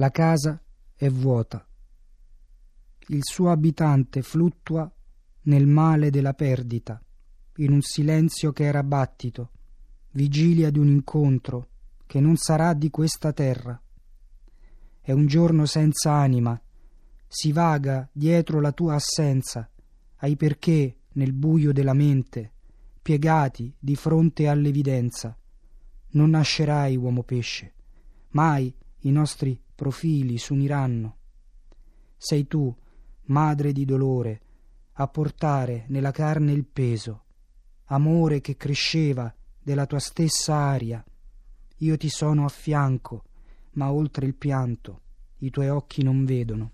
La casa è vuota. Il suo abitante fluttua nel male della perdita, in un silenzio che era battito, vigilia di un incontro che non sarà di questa terra. È un giorno senza anima, si vaga dietro la tua assenza, ai perché nel buio della mente, piegati di fronte all'evidenza. Non nascerai, uomo pesce, mai i nostri profili s'uniranno. Sei tu, madre di dolore, a portare nella carne il peso, amore che cresceva della tua stessa aria. Io ti sono a fianco, ma oltre il pianto i tuoi occhi non vedono.